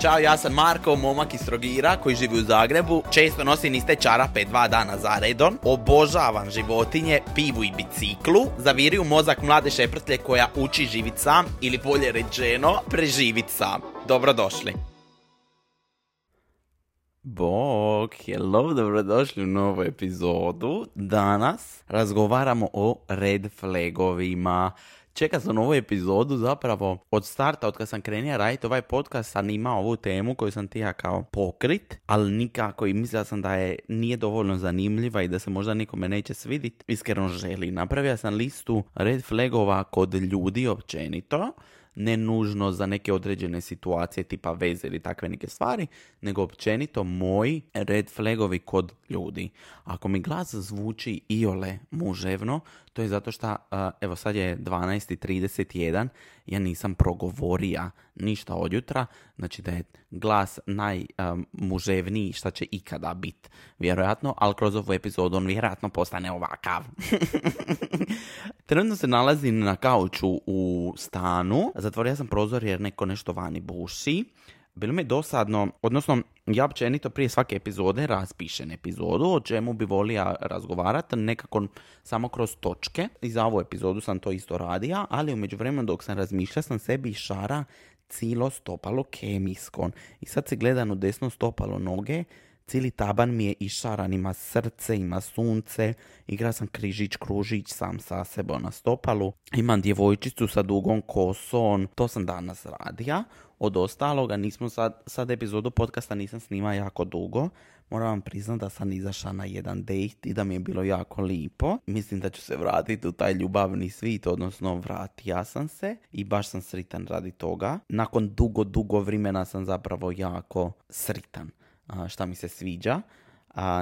Ćao, ja sam Marko, momak iz Trogira koji živi u Zagrebu. Često nosim iste čarape dva dana za redom. Obožavam životinje, pivu i biciklu. Zaviri mozak mlade šeprtlje koja uči živit sam ili bolje rečeno preživit sam. Dobrodošli. Bog, hello, dobrodošli u novu epizodu. Danas razgovaramo o red flagovima. Čeka sam ovu epizodu zapravo od starta, od kad sam krenio raditi ovaj podcast, sam imao ovu temu koju sam tija kao pokrit, ali nikako i mislila sam da je nije dovoljno zanimljiva i da se možda nikome neće svidit. Iskreno želi. Napravio sam listu red flagova kod ljudi općenito ne nužno za neke određene situacije tipa veze ili takve neke stvari, nego općenito moji red flagovi kod ljudi. Ako mi glas zvuči iole muževno, to je zato što, evo sad je 12.31, ja nisam progovorija ništa od jutra, znači da je glas najmuževniji šta će ikada biti, vjerojatno, ali kroz ovu epizodu on vjerojatno postane ovakav. Trenutno se nalazim na kauču u stanu, zatvorio sam prozor jer neko nešto vani buši. Bilo mi je dosadno, odnosno ja općenito prije svake epizode raspišem epizodu o čemu bi volio razgovarati, nekako samo kroz točke. I za ovu epizodu sam to isto radio, ali u međuvremenu dok sam razmišljao sam sebi šara cilo stopalo kemijskon. I sad se gledam u desno stopalo noge, cijeli taban mi je išaran, ima srce, ima sunce, igra sam križić, kružić sam sa sebom na stopalu, imam djevojčicu sa dugom kosom, to sam danas radija. Od ostaloga nismo sad, sad epizodu podcasta nisam snima jako dugo, moram vam priznat da sam izašla na jedan date i da mi je bilo jako lipo. Mislim da ću se vratiti u taj ljubavni svit, odnosno vratija sam se i baš sam sritan radi toga. Nakon dugo, dugo vremena sam zapravo jako sritan šta mi se sviđa.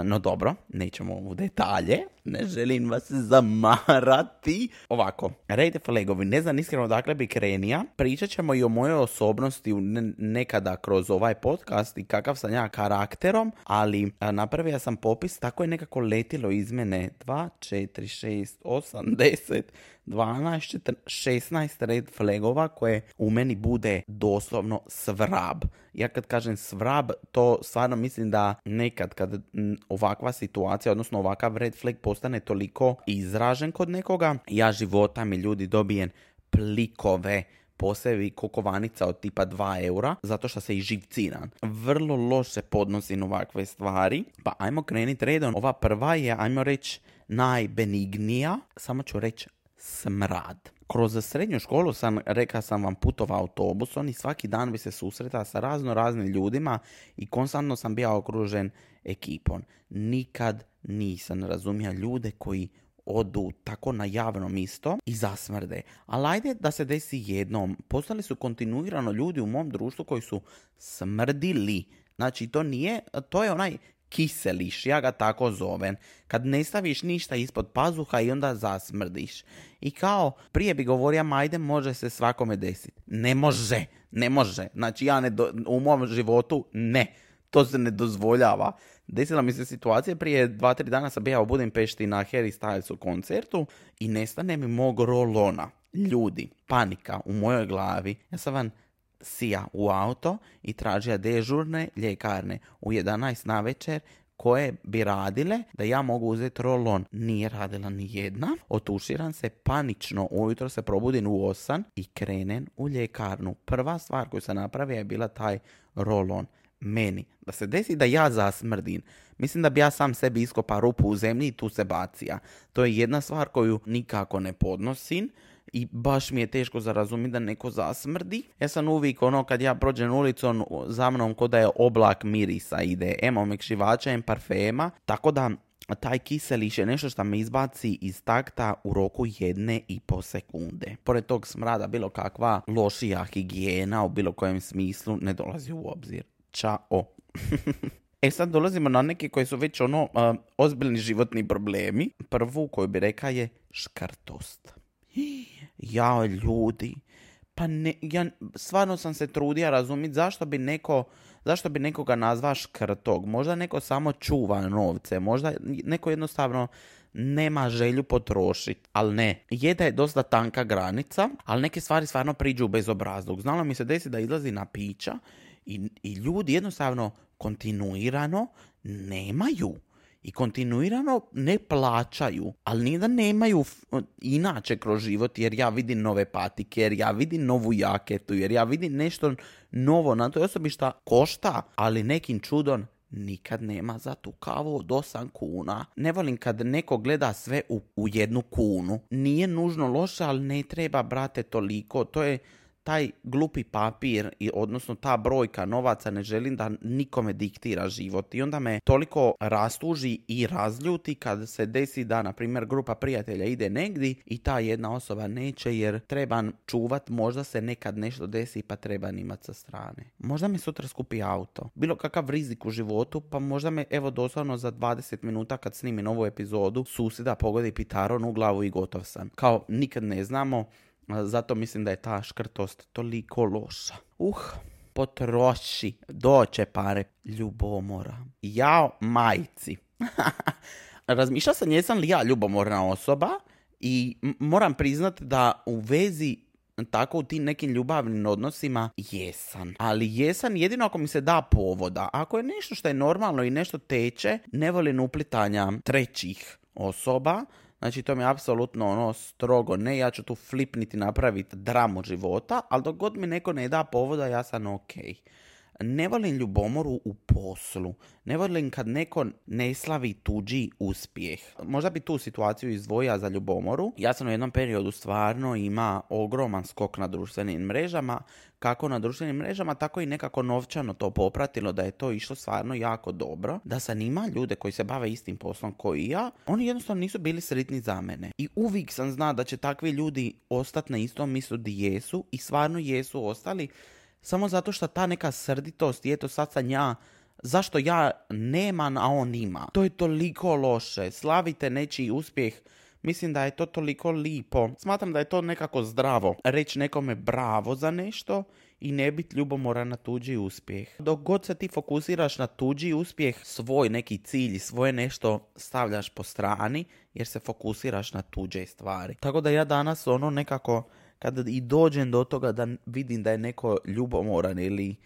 no dobro, nećemo u detalje, ne želim vas zamarati. Ovako, rejte flegovi, ne znam iskreno dakle bi krenija. Pričat ćemo i o mojoj osobnosti nekada kroz ovaj podcast i kakav sam ja karakterom, ali napravio sam popis, tako je nekako letilo iz mene 2, 4, 6, 8, 10, 12, 14, 16 red flagova koje u meni bude doslovno svrab. Ja kad kažem svrab, to stvarno mislim da nekad kad ovakva situacija, odnosno ovakav red flag postane toliko izražen kod nekoga, ja života mi ljudi dobijem plikove posebi kokovanica od tipa 2 eura, zato što se i živciran. Vrlo loše podnosim ovakve stvari, pa ajmo kreniti redom. Ova prva je, ajmo reći, najbenignija, samo ću reći smrad. Kroz srednju školu sam, rekao sam vam, putovao autobusom i svaki dan bi se susretao sa razno raznim ljudima i konstantno sam bio okružen ekipom. Nikad nisam razumio ljude koji odu tako na javno misto i zasmrde. Ali ajde da se desi jednom. Postali su kontinuirano ljudi u mom društvu koji su smrdili. Znači to nije, to je onaj kiseliš, ja ga tako zovem, kad ne staviš ništa ispod pazuha i onda zasmrdiš. I kao, prije bi govorio, majde, može se svakome desiti. Ne može, ne može. Znači, ja ne u mom životu, ne. To se ne dozvoljava. Desila mi se situacija, prije dva, tri dana sam bio u Budimpešti na Harry Stylesu koncertu i nestane mi mog rolona. Ljudi, panika u mojoj glavi. Ja sam van sija u auto i tražija dežurne ljekarne u 11 na večer koje bi radile da ja mogu uzeti rolon. Nije radila ni jedna. Otuširam se panično, ujutro se probudim u 8 i krenem u ljekarnu. Prva stvar koju sam napravio je bila taj rolon. Meni. Da se desi da ja zasmrdim. Mislim da bi ja sam sebi iskopa rupu u zemlji i tu se bacija. To je jedna stvar koju nikako ne podnosim i baš mi je teško za razumjeti da neko zasmrdi. Ja sam uvijek ono kad ja prođem ulicom za mnom ko da je oblak mirisa ide, emo mekšivača, em parfema, tako da taj kiseliš je nešto što me izbaci iz takta u roku jedne i po sekunde. Pored tog smrada bilo kakva lošija higijena u bilo kojem smislu ne dolazi u obzir. Ćao. E sad dolazimo na neke koji su već ono ozbiljni životni problemi. Prvu koju bi rekao je škartost jao ljudi, pa ne, ja stvarno sam se trudio razumjeti zašto bi neko zašto bi nekoga nazva škrtog. Možda neko samo čuva novce, možda neko jednostavno nema želju potrošiti, ali ne. Je da je dosta tanka granica, ali neke stvari stvarno priđu bez obrazlog. Znalo mi se desi da izlazi na pića I, I ljudi jednostavno kontinuirano nemaju i kontinuirano ne plaćaju, ali nije da nemaju inače kroz život jer ja vidim nove patike, jer ja vidim novu jaketu, jer ja vidim nešto novo na toj osobi šta košta, ali nekim čudom nikad nema za tu kavu od 8 kuna. Ne volim kad neko gleda sve u, u jednu kunu. Nije nužno loše, ali ne treba, brate, toliko. To je taj glupi papir, i odnosno ta brojka novaca ne želim da nikome diktira život. I onda me toliko rastuži i razljuti kad se desi da, na primjer, grupa prijatelja ide negdje i ta jedna osoba neće jer treba čuvat, možda se nekad nešto desi pa treba imati sa strane. Možda mi sutra skupi auto. Bilo kakav rizik u životu, pa možda me evo doslovno za 20 minuta kad snimim ovu epizodu susjeda pogodi pitaron u glavu i gotov sam. Kao nikad ne znamo zato mislim da je ta škrtost toliko loša. Uh, potroši, doće pare, ljubomora. Jao majci. Razmišljao sam jesam li ja ljubomorna osoba i moram priznati da u vezi tako u tim nekim ljubavnim odnosima jesam. Ali jesam jedino ako mi se da povoda. Ako je nešto što je normalno i nešto teče, ne volim uplitanja trećih osoba, Znači to mi je apsolutno ono strogo ne, ja ću tu flipniti napraviti dramu života, ali dok god mi neko ne da povoda ja sam ok. Ne volim ljubomoru u poslu. Ne volim kad neko ne slavi tuđi uspjeh. Možda bi tu situaciju izdvojio za ljubomoru. Ja sam u jednom periodu stvarno ima ogroman skok na društvenim mrežama. Kako na društvenim mrežama, tako i nekako novčano to popratilo da je to išlo stvarno jako dobro. Da sam ima ljude koji se bave istim poslom koji ja, oni jednostavno nisu bili sretni za mene. I uvijek sam zna da će takvi ljudi ostati na istom mislu di jesu i stvarno jesu ostali samo zato što ta neka srditost i eto sad sam ja zašto ja nemam, a on ima. To je toliko loše. Slavite nečiji uspjeh. Mislim da je to toliko lipo. Smatram da je to nekako zdravo. Reći nekome bravo za nešto i ne biti ljubomoran na tuđi uspjeh. Dok god se ti fokusiraš na tuđi uspjeh, svoj neki cilj, svoje nešto stavljaš po strani jer se fokusiraš na tuđe stvari. Tako da ja danas ono nekako kada i dođem do toga da vidim da je neko ljubomoran ili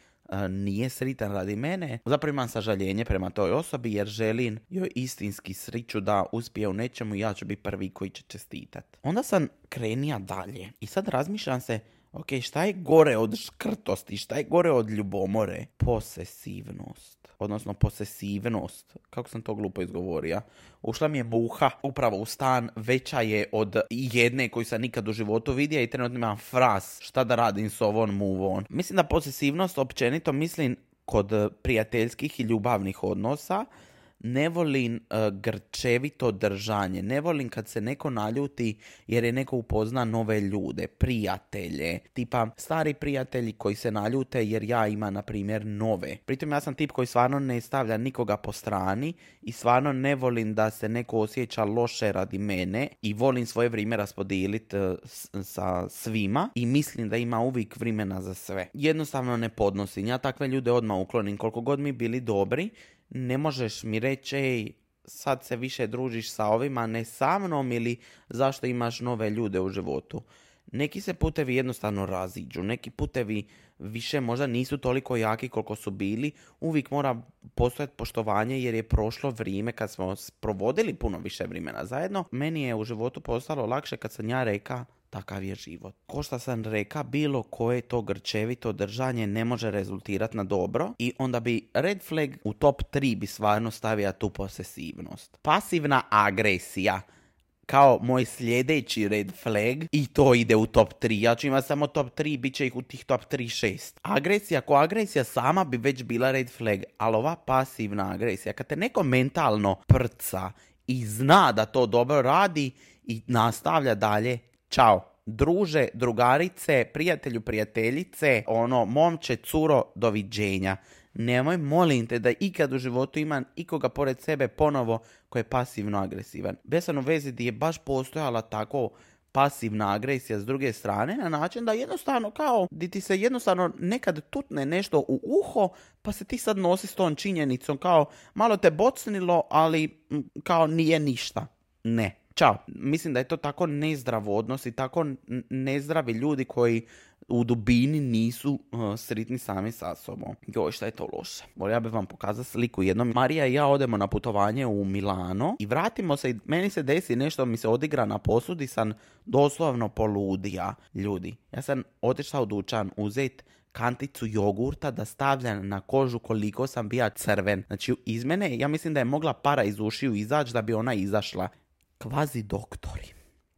nije sritan radi mene, zapravo imam sažaljenje prema toj osobi jer želim joj istinski sriću da uspije u nečemu i ja ću biti prvi koji će čestitat. Onda sam krenija dalje i sad razmišljam se ok, šta je gore od škrtosti, šta je gore od ljubomore? Posesivnost odnosno posesivnost, kako sam to glupo izgovorio, ušla mi je muha upravo u stan, veća je od jedne koju sam nikad u životu vidio i trenutno imam fras šta da radim s ovom move Mislim da posesivnost općenito mislim kod prijateljskih i ljubavnih odnosa ne volim uh, grčevito držanje, ne volim kad se neko naljuti jer je neko upozna nove ljude, prijatelje, tipa stari prijatelji koji se naljute jer ja imam na primjer nove. Pritom ja sam tip koji stvarno ne stavlja nikoga po strani i stvarno ne volim da se neko osjeća loše radi mene i volim svoje vrijeme raspodijeliti uh, sa svima i mislim da ima uvijek vremena za sve. Jednostavno ne podnosim, ja takve ljude odmah uklonim koliko god mi bili dobri ne možeš mi reći, ej, sad se više družiš sa ovima, ne sa mnom ili zašto imaš nove ljude u životu. Neki se putevi jednostavno raziđu, neki putevi više možda nisu toliko jaki koliko su bili, uvijek mora postojati poštovanje jer je prošlo vrijeme kad smo provodili puno više vremena zajedno. Meni je u životu postalo lakše kad sam ja reka takav je život. Ko što sam reka, bilo koje to grčevito držanje ne može rezultirati na dobro i onda bi red flag u top 3 bi stvarno stavio tu posesivnost. Pasivna agresija kao moj sljedeći red flag i to ide u top 3. Ja ću imati samo top 3, bit će ih u tih top 3 6. Agresija ko agresija sama bi već bila red flag, ali ova pasivna agresija, kad te neko mentalno prca i zna da to dobro radi i nastavlja dalje, Ćao. Druže, drugarice, prijatelju, prijateljice, ono, momče, curo, doviđenja. Nemoj, molim te, da ikad u životu imam ikoga pored sebe ponovo koji je pasivno agresivan. Besan u vezi gdje je baš postojala tako pasivna agresija s druge strane na način da jednostavno kao di ti se jednostavno nekad tutne nešto u uho pa se ti sad nosi s tom činjenicom kao malo te bocnilo ali kao nije ništa. Ne Čao. Mislim da je to tako nezdrav odnos i tako nezdravi ljudi koji u dubini nisu uh, sritni sami sa sobom. Joj, šta je to loše. Ja bih vam pokazao sliku jednom. Marija i ja odemo na putovanje u Milano i vratimo se i meni se desi nešto mi se odigra na posudi sam doslovno poludija. Ljudi, ja sam otišao u dućan uzet kanticu jogurta da stavljam na kožu koliko sam bija crven. Znači iz mene, ja mislim da je mogla para iz ušiju izaći da bi ona izašla. Kvazi doktori.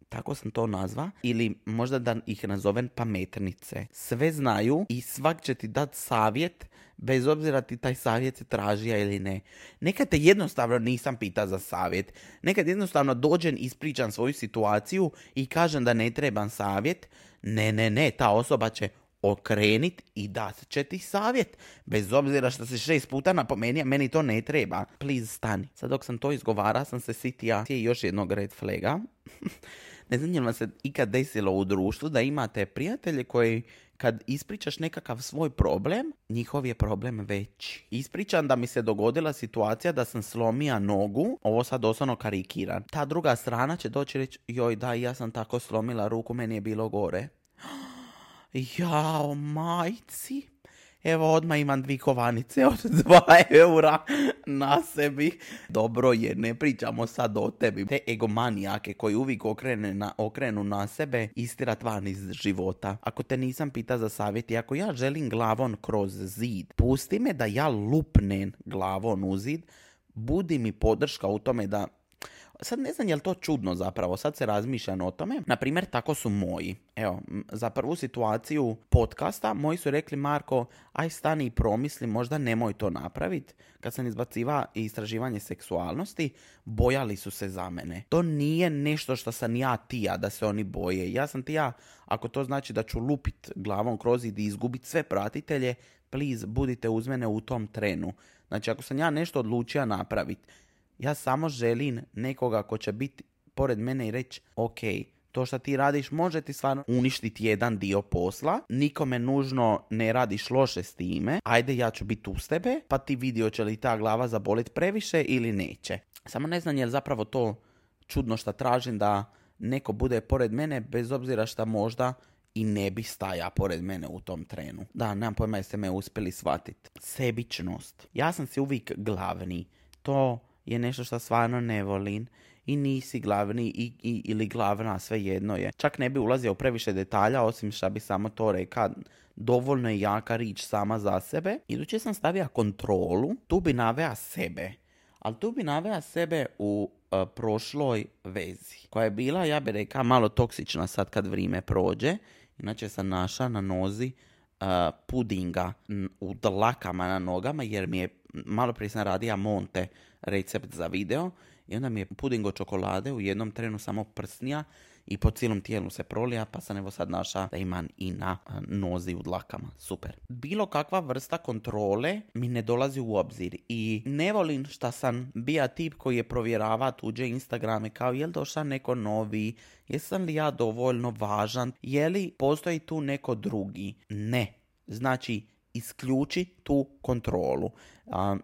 Tako sam to nazva. Ili možda da ih nazovem pametnice. Sve znaju i svak će ti dati savjet bez obzira ti taj savjet se tražija ili ne. Nekad te jednostavno nisam pita za savjet. Nekad jednostavno dođem, ispričam svoju situaciju i kažem da ne trebam savjet. Ne, ne, ne, ta osoba će okrenit i dat će ti savjet. Bez obzira što se šest puta napomenija, meni to ne treba. Please stani. Sad dok sam to izgovara, sam se sitija još jednog red flaga. ne znam je vam se ikad desilo u društvu da imate prijatelje koji kad ispričaš nekakav svoj problem, njihov je problem veći. Ispričam da mi se dogodila situacija da sam slomija nogu, ovo sad doslovno karikiran. Ta druga strana će doći reći, joj da, ja sam tako slomila ruku, meni je bilo gore. Jao, majci. Evo, odmah imam dvi kovanice od dva eura na sebi. Dobro je, ne pričamo sad o tebi. Te egomanijake koji uvijek okrene na, okrenu na sebe, istirat van iz života. Ako te nisam pita za savjet ako ja želim glavon kroz zid, pusti me da ja lupnem glavon u zid, budi mi podrška u tome da Sad ne znam je li to čudno zapravo, sad se razmišljam o tome. Naprimjer, tako su moji. Evo, za prvu situaciju podcasta, moji su rekli Marko, aj stani i promisli, možda nemoj to napraviti. Kad sam izbaciva istraživanje seksualnosti, bojali su se za mene. To nije nešto što sam ja tija da se oni boje. Ja sam tija, ako to znači da ću lupit glavom kroz i izgubiti sve pratitelje, please, budite uz mene u tom trenu. Znači, ako sam ja nešto odlučio napraviti, ja samo želim nekoga ko će biti pored mene i reći, ok, to što ti radiš može ti stvarno uništiti jedan dio posla, nikome nužno ne radiš loše s time, ajde ja ću biti uz tebe, pa ti vidio će li ta glava zaboliti previše ili neće. Samo ne znam je li zapravo to čudno što tražim da neko bude pored mene bez obzira što možda i ne bi staja pored mene u tom trenu. Da, nemam pojma jeste me uspjeli shvatiti. Sebičnost. Ja sam si uvijek glavni. To je nešto što stvarno ne volim i nisi glavni i, i, ili glavna, sve jedno je. Čak ne bi ulazio u previše detalja, osim što bi samo to reka, dovoljno je jaka rič sama za sebe. Idući sam stavio kontrolu, tu bi navea sebe. Ali tu bi navea sebe u e, prošloj vezi, koja je bila, ja bih rekao, malo toksična sad kad vrijeme prođe. Inače sam naša na nozi uh, pudinga u dlakama na nogama, jer mi je, malo prije sam radija Monte, recept za video i onda mi je puding od čokolade u jednom trenu samo prsnija i po cijelom tijelu se prolija, pa sam evo sad naša da imam i na nozi u dlakama. Super. Bilo kakva vrsta kontrole mi ne dolazi u obzir i ne volim šta sam bija tip koji je provjerava tuđe Instagrame kao je li došao neko novi, jesam li ja dovoljno važan, je li postoji tu neko drugi. Ne. Znači, isključi tu kontrolu.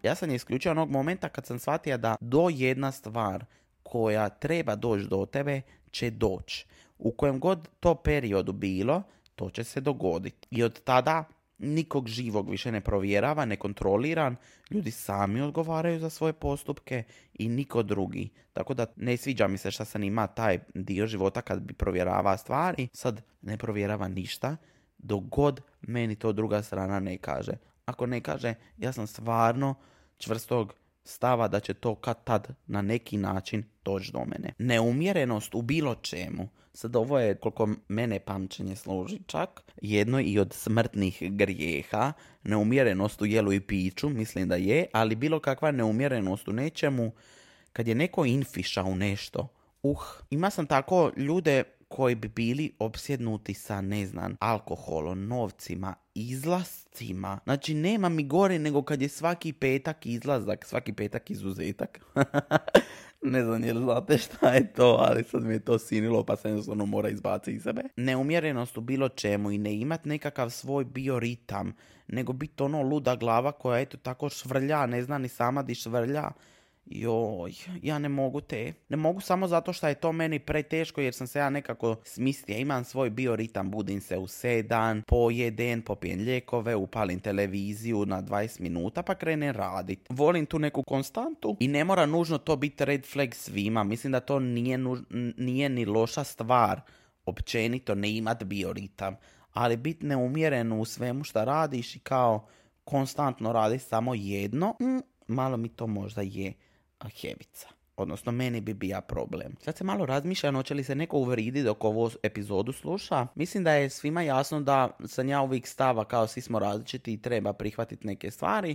ja sam je isključio onog momenta kad sam shvatio da do jedna stvar koja treba doći do tebe će doći. U kojem god to periodu bilo, to će se dogoditi. I od tada nikog živog više ne provjerava, ne kontroliran, ljudi sami odgovaraju za svoje postupke i niko drugi. Tako da ne sviđa mi se što sam ima taj dio života kad bi provjerava stvari, sad ne provjerava ništa, dok god meni to druga strana ne kaže. Ako ne kaže, ja sam stvarno čvrstog stava da će to kad tad na neki način doći do mene. Neumjerenost u bilo čemu. Sad ovo je, koliko mene pamćenje služi čak, jedno i od smrtnih grijeha. Neumjerenost u jelu i piću, mislim da je, ali bilo kakva neumjerenost u nečemu, kad je neko infiša u nešto, uh, ima sam tako ljude koji bi bili opsjednuti sa, ne znam, alkoholom, novcima, izlascima. Znači, nema mi gore nego kad je svaki petak izlazak, svaki petak izuzetak. ne znam jel znate šta je to, ali sad mi je to sinilo pa se jednostavno mora izbaciti iz sebe. Neumjerenost u bilo čemu i ne imat nekakav svoj bioritam, nego biti ono luda glava koja eto tako švrlja, ne zna ni sama di švrlja Joj, ja ne mogu te. Ne mogu samo zato što je to meni preteško jer sam se ja nekako smislio. Imam svoj bioritam, budim se u sedan, pojeden, popijem lijekove, upalim televiziju na 20 minuta pa krenem radit. Volim tu neku konstantu i ne mora nužno to biti red flag svima. Mislim da to nije, nije ni loša stvar općenito ne imat bioritam, ali biti neumjeren u svemu što radiš i kao konstantno radiš samo jedno, mm, malo mi to možda je hevica. Odnosno, meni bi bija problem. Sad se malo razmišljam, hoće li se neko uvridi dok ovo epizodu sluša. Mislim da je svima jasno da sam ja uvijek stava kao svi smo različiti i treba prihvatiti neke stvari.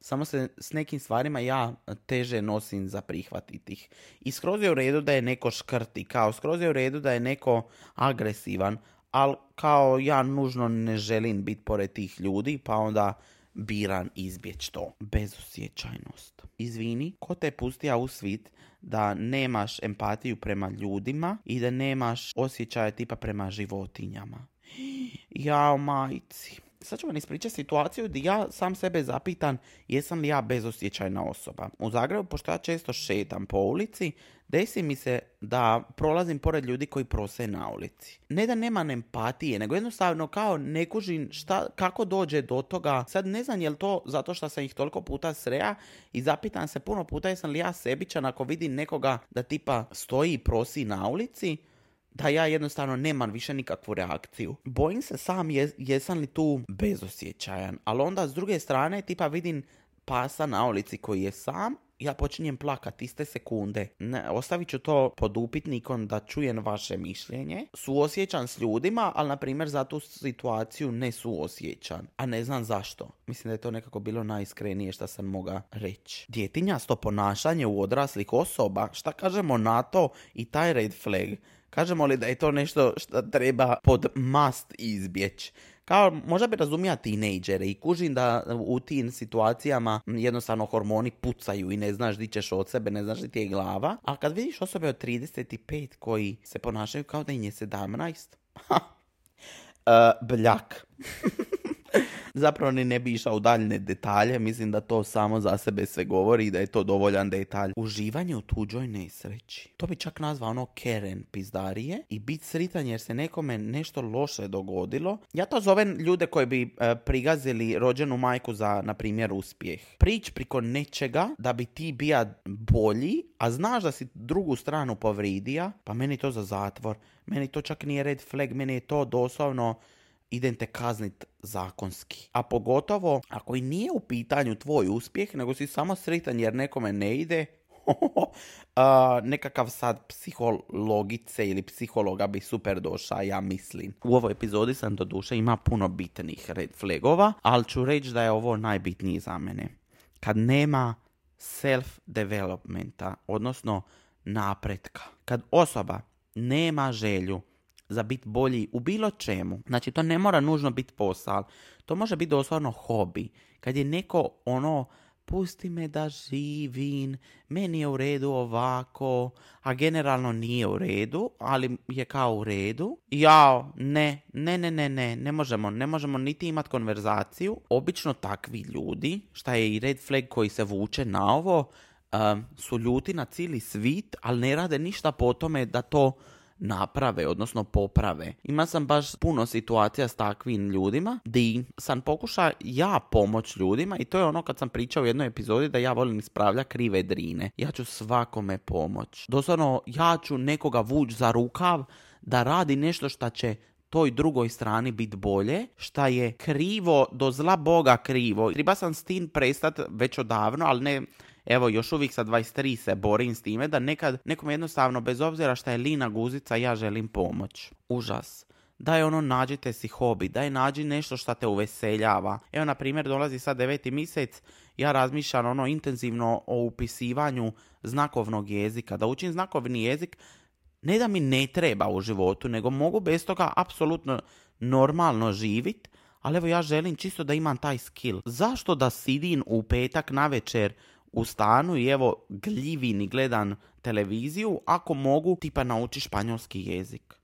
Samo se s nekim stvarima ja teže nosim za prihvatiti ih. I skroz je u redu da je neko škrti, kao skroz je u redu da je neko agresivan, ali kao ja nužno ne želim biti pored tih ljudi, pa onda biran izbjeć to. Bezosjećajnost. Izvini, ko te pustija u svit da nemaš empatiju prema ljudima i da nemaš osjećaje tipa prema životinjama. Jao majci sad ću vam ispričati situaciju gdje ja sam sebe zapitan jesam li ja bezosjećajna osoba. U Zagrebu, pošto ja često šetam po ulici, desi mi se da prolazim pored ljudi koji prose na ulici. Ne da nema empatije, nego jednostavno kao ne kužim šta, kako dođe do toga. Sad ne znam je li to zato što sam ih toliko puta sreja i zapitan se puno puta jesam li ja sebičan ako vidim nekoga da tipa stoji i prosi na ulici da ja jednostavno nemam više nikakvu reakciju. Bojim se sam je, jesam li tu bezosjećajan, ali onda s druge strane tipa vidim pasa na ulici koji je sam ja počinjem plakat iste sekunde. Ne, ostavit ću to pod upitnikom da čujem vaše mišljenje. Suosjećan s ljudima, ali na primjer za tu situaciju ne suosjećan. A ne znam zašto. Mislim da je to nekako bilo najiskrenije što sam moga reći. Djetinjasto ponašanje u odraslih osoba, šta kažemo na to i taj red flag? Kažemo li da je to nešto što treba pod must izbjeć? Kao, možda bi razumija tinejdžere i kužim da u tim situacijama jednostavno hormoni pucaju i ne znaš di ćeš od sebe, ne znaš di ti je glava. A kad vidiš osobe od 35 koji se ponašaju kao da im je 17, ha, uh, bljak. Zapravo ni ne bi išao u daljne detalje, mislim da to samo za sebe se govori i da je to dovoljan detalj. Uživanje u tuđoj nesreći. To bi čak nazvao ono Keren pizdarije i bit sritan jer se nekome nešto loše dogodilo. Ja to zovem ljude koji bi e, prigazili rođenu majku za, na primjer, uspjeh. Prič priko nečega da bi ti bija bolji, a znaš da si drugu stranu povridija, pa meni to za zatvor. Meni to čak nije red flag, meni je to doslovno idem te kaznit zakonski. A pogotovo ako i nije u pitanju tvoj uspjeh, nego si samo sretan jer nekome ne ide, nekakav sad psihologice ili psihologa bi super došao, ja mislim. U ovoj epizodi sam do duše ima puno bitnih red flagova, ali ću reći da je ovo najbitniji za mene. Kad nema self-developmenta, odnosno napretka. Kad osoba nema želju za biti bolji u bilo čemu. Znači, to ne mora nužno biti posao. To može biti doslovno hobi. Kad je neko ono, pusti me da živim, meni je u redu ovako, a generalno nije u redu, ali je kao u redu. Jao, ne, ne, ne, ne, ne, ne možemo, ne možemo niti imati konverzaciju. Obično takvi ljudi, šta je i red flag koji se vuče na ovo, su ljuti na cijeli svit, ali ne rade ništa po tome da to naprave, odnosno poprave. Ima sam baš puno situacija s takvim ljudima di sam pokuša ja pomoć ljudima i to je ono kad sam pričao u jednoj epizodi da ja volim ispravlja krive drine. Ja ću svakome pomoć. Doslovno ja ću nekoga vući za rukav da radi nešto što će toj drugoj strani biti bolje, šta je krivo, do zla Boga krivo. Treba sam s tim prestat već odavno, ali ne evo još uvijek sa 23 se borim s time da nekad nekom jednostavno bez obzira šta je lina guzica ja želim pomoć. Užas. Daj ono nađite si hobi, daj nađi nešto što te uveseljava. Evo na primjer dolazi sad deveti mjesec, ja razmišljam ono intenzivno o upisivanju znakovnog jezika. Da učim znakovni jezik ne da mi ne treba u životu, nego mogu bez toga apsolutno normalno živit, ali evo ja želim čisto da imam taj skill. Zašto da sidim u petak na večer u stanu i evo gljivin i gledan televiziju ako mogu tipa nauči španjolski jezik.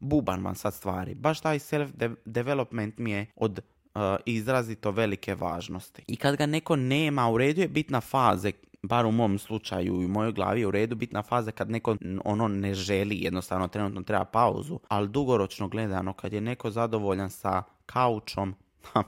Buban vam sad stvari. Baš taj self-development mi je od uh, izrazito velike važnosti. I kad ga neko nema, u redu je bitna faze bar u mom slučaju i u mojoj glavi je u redu bitna faza kad neko ono ne želi, jednostavno trenutno treba pauzu, ali dugoročno gledano kad je neko zadovoljan sa kaučom,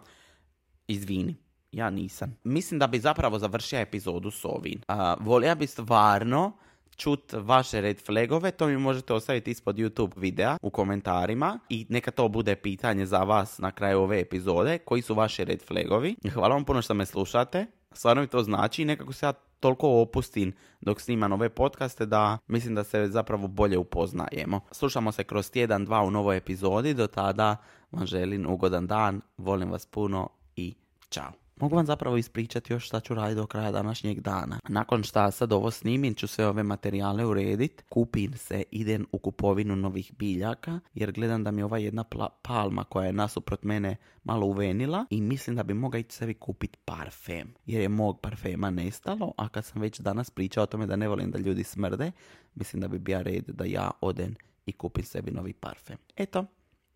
izvini, ja nisam. Mislim da bi zapravo završio epizodu s ovim. Uh, volio bi stvarno čut vaše red flagove, to mi možete ostaviti ispod YouTube videa u komentarima i neka to bude pitanje za vas na kraju ove epizode, koji su vaši red flagovi. Hvala vam puno što me slušate, stvarno mi to znači nekako se ja toliko opustim dok snimam ove podcaste da mislim da se zapravo bolje upoznajemo. Slušamo se kroz tjedan, dva u novoj epizodi, do tada vam želim ugodan dan, volim vas puno i čao. Mogu vam zapravo ispričati još šta ću raditi do kraja današnjeg dana. Nakon šta sad ovo snimim ću sve ove materijale uredit, kupim se, idem u kupovinu novih biljaka, jer gledam da mi ova jedna palma koja je nasuprot mene malo uvenila i mislim da bi mogao ići sebi kupiti parfem, jer je mog parfema nestalo, a kad sam već danas pričao o tome da ne volim da ljudi smrde, mislim da bi bio red da ja odem i kupim sebi novi parfem. Eto,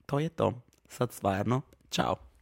to je to. Sad stvarno, čao.